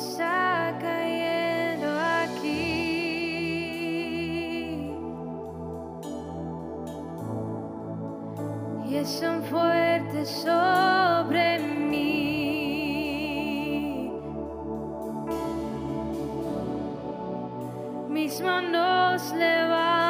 está aquí. Y es tan fuerte sobre mí. Mis manos levantan.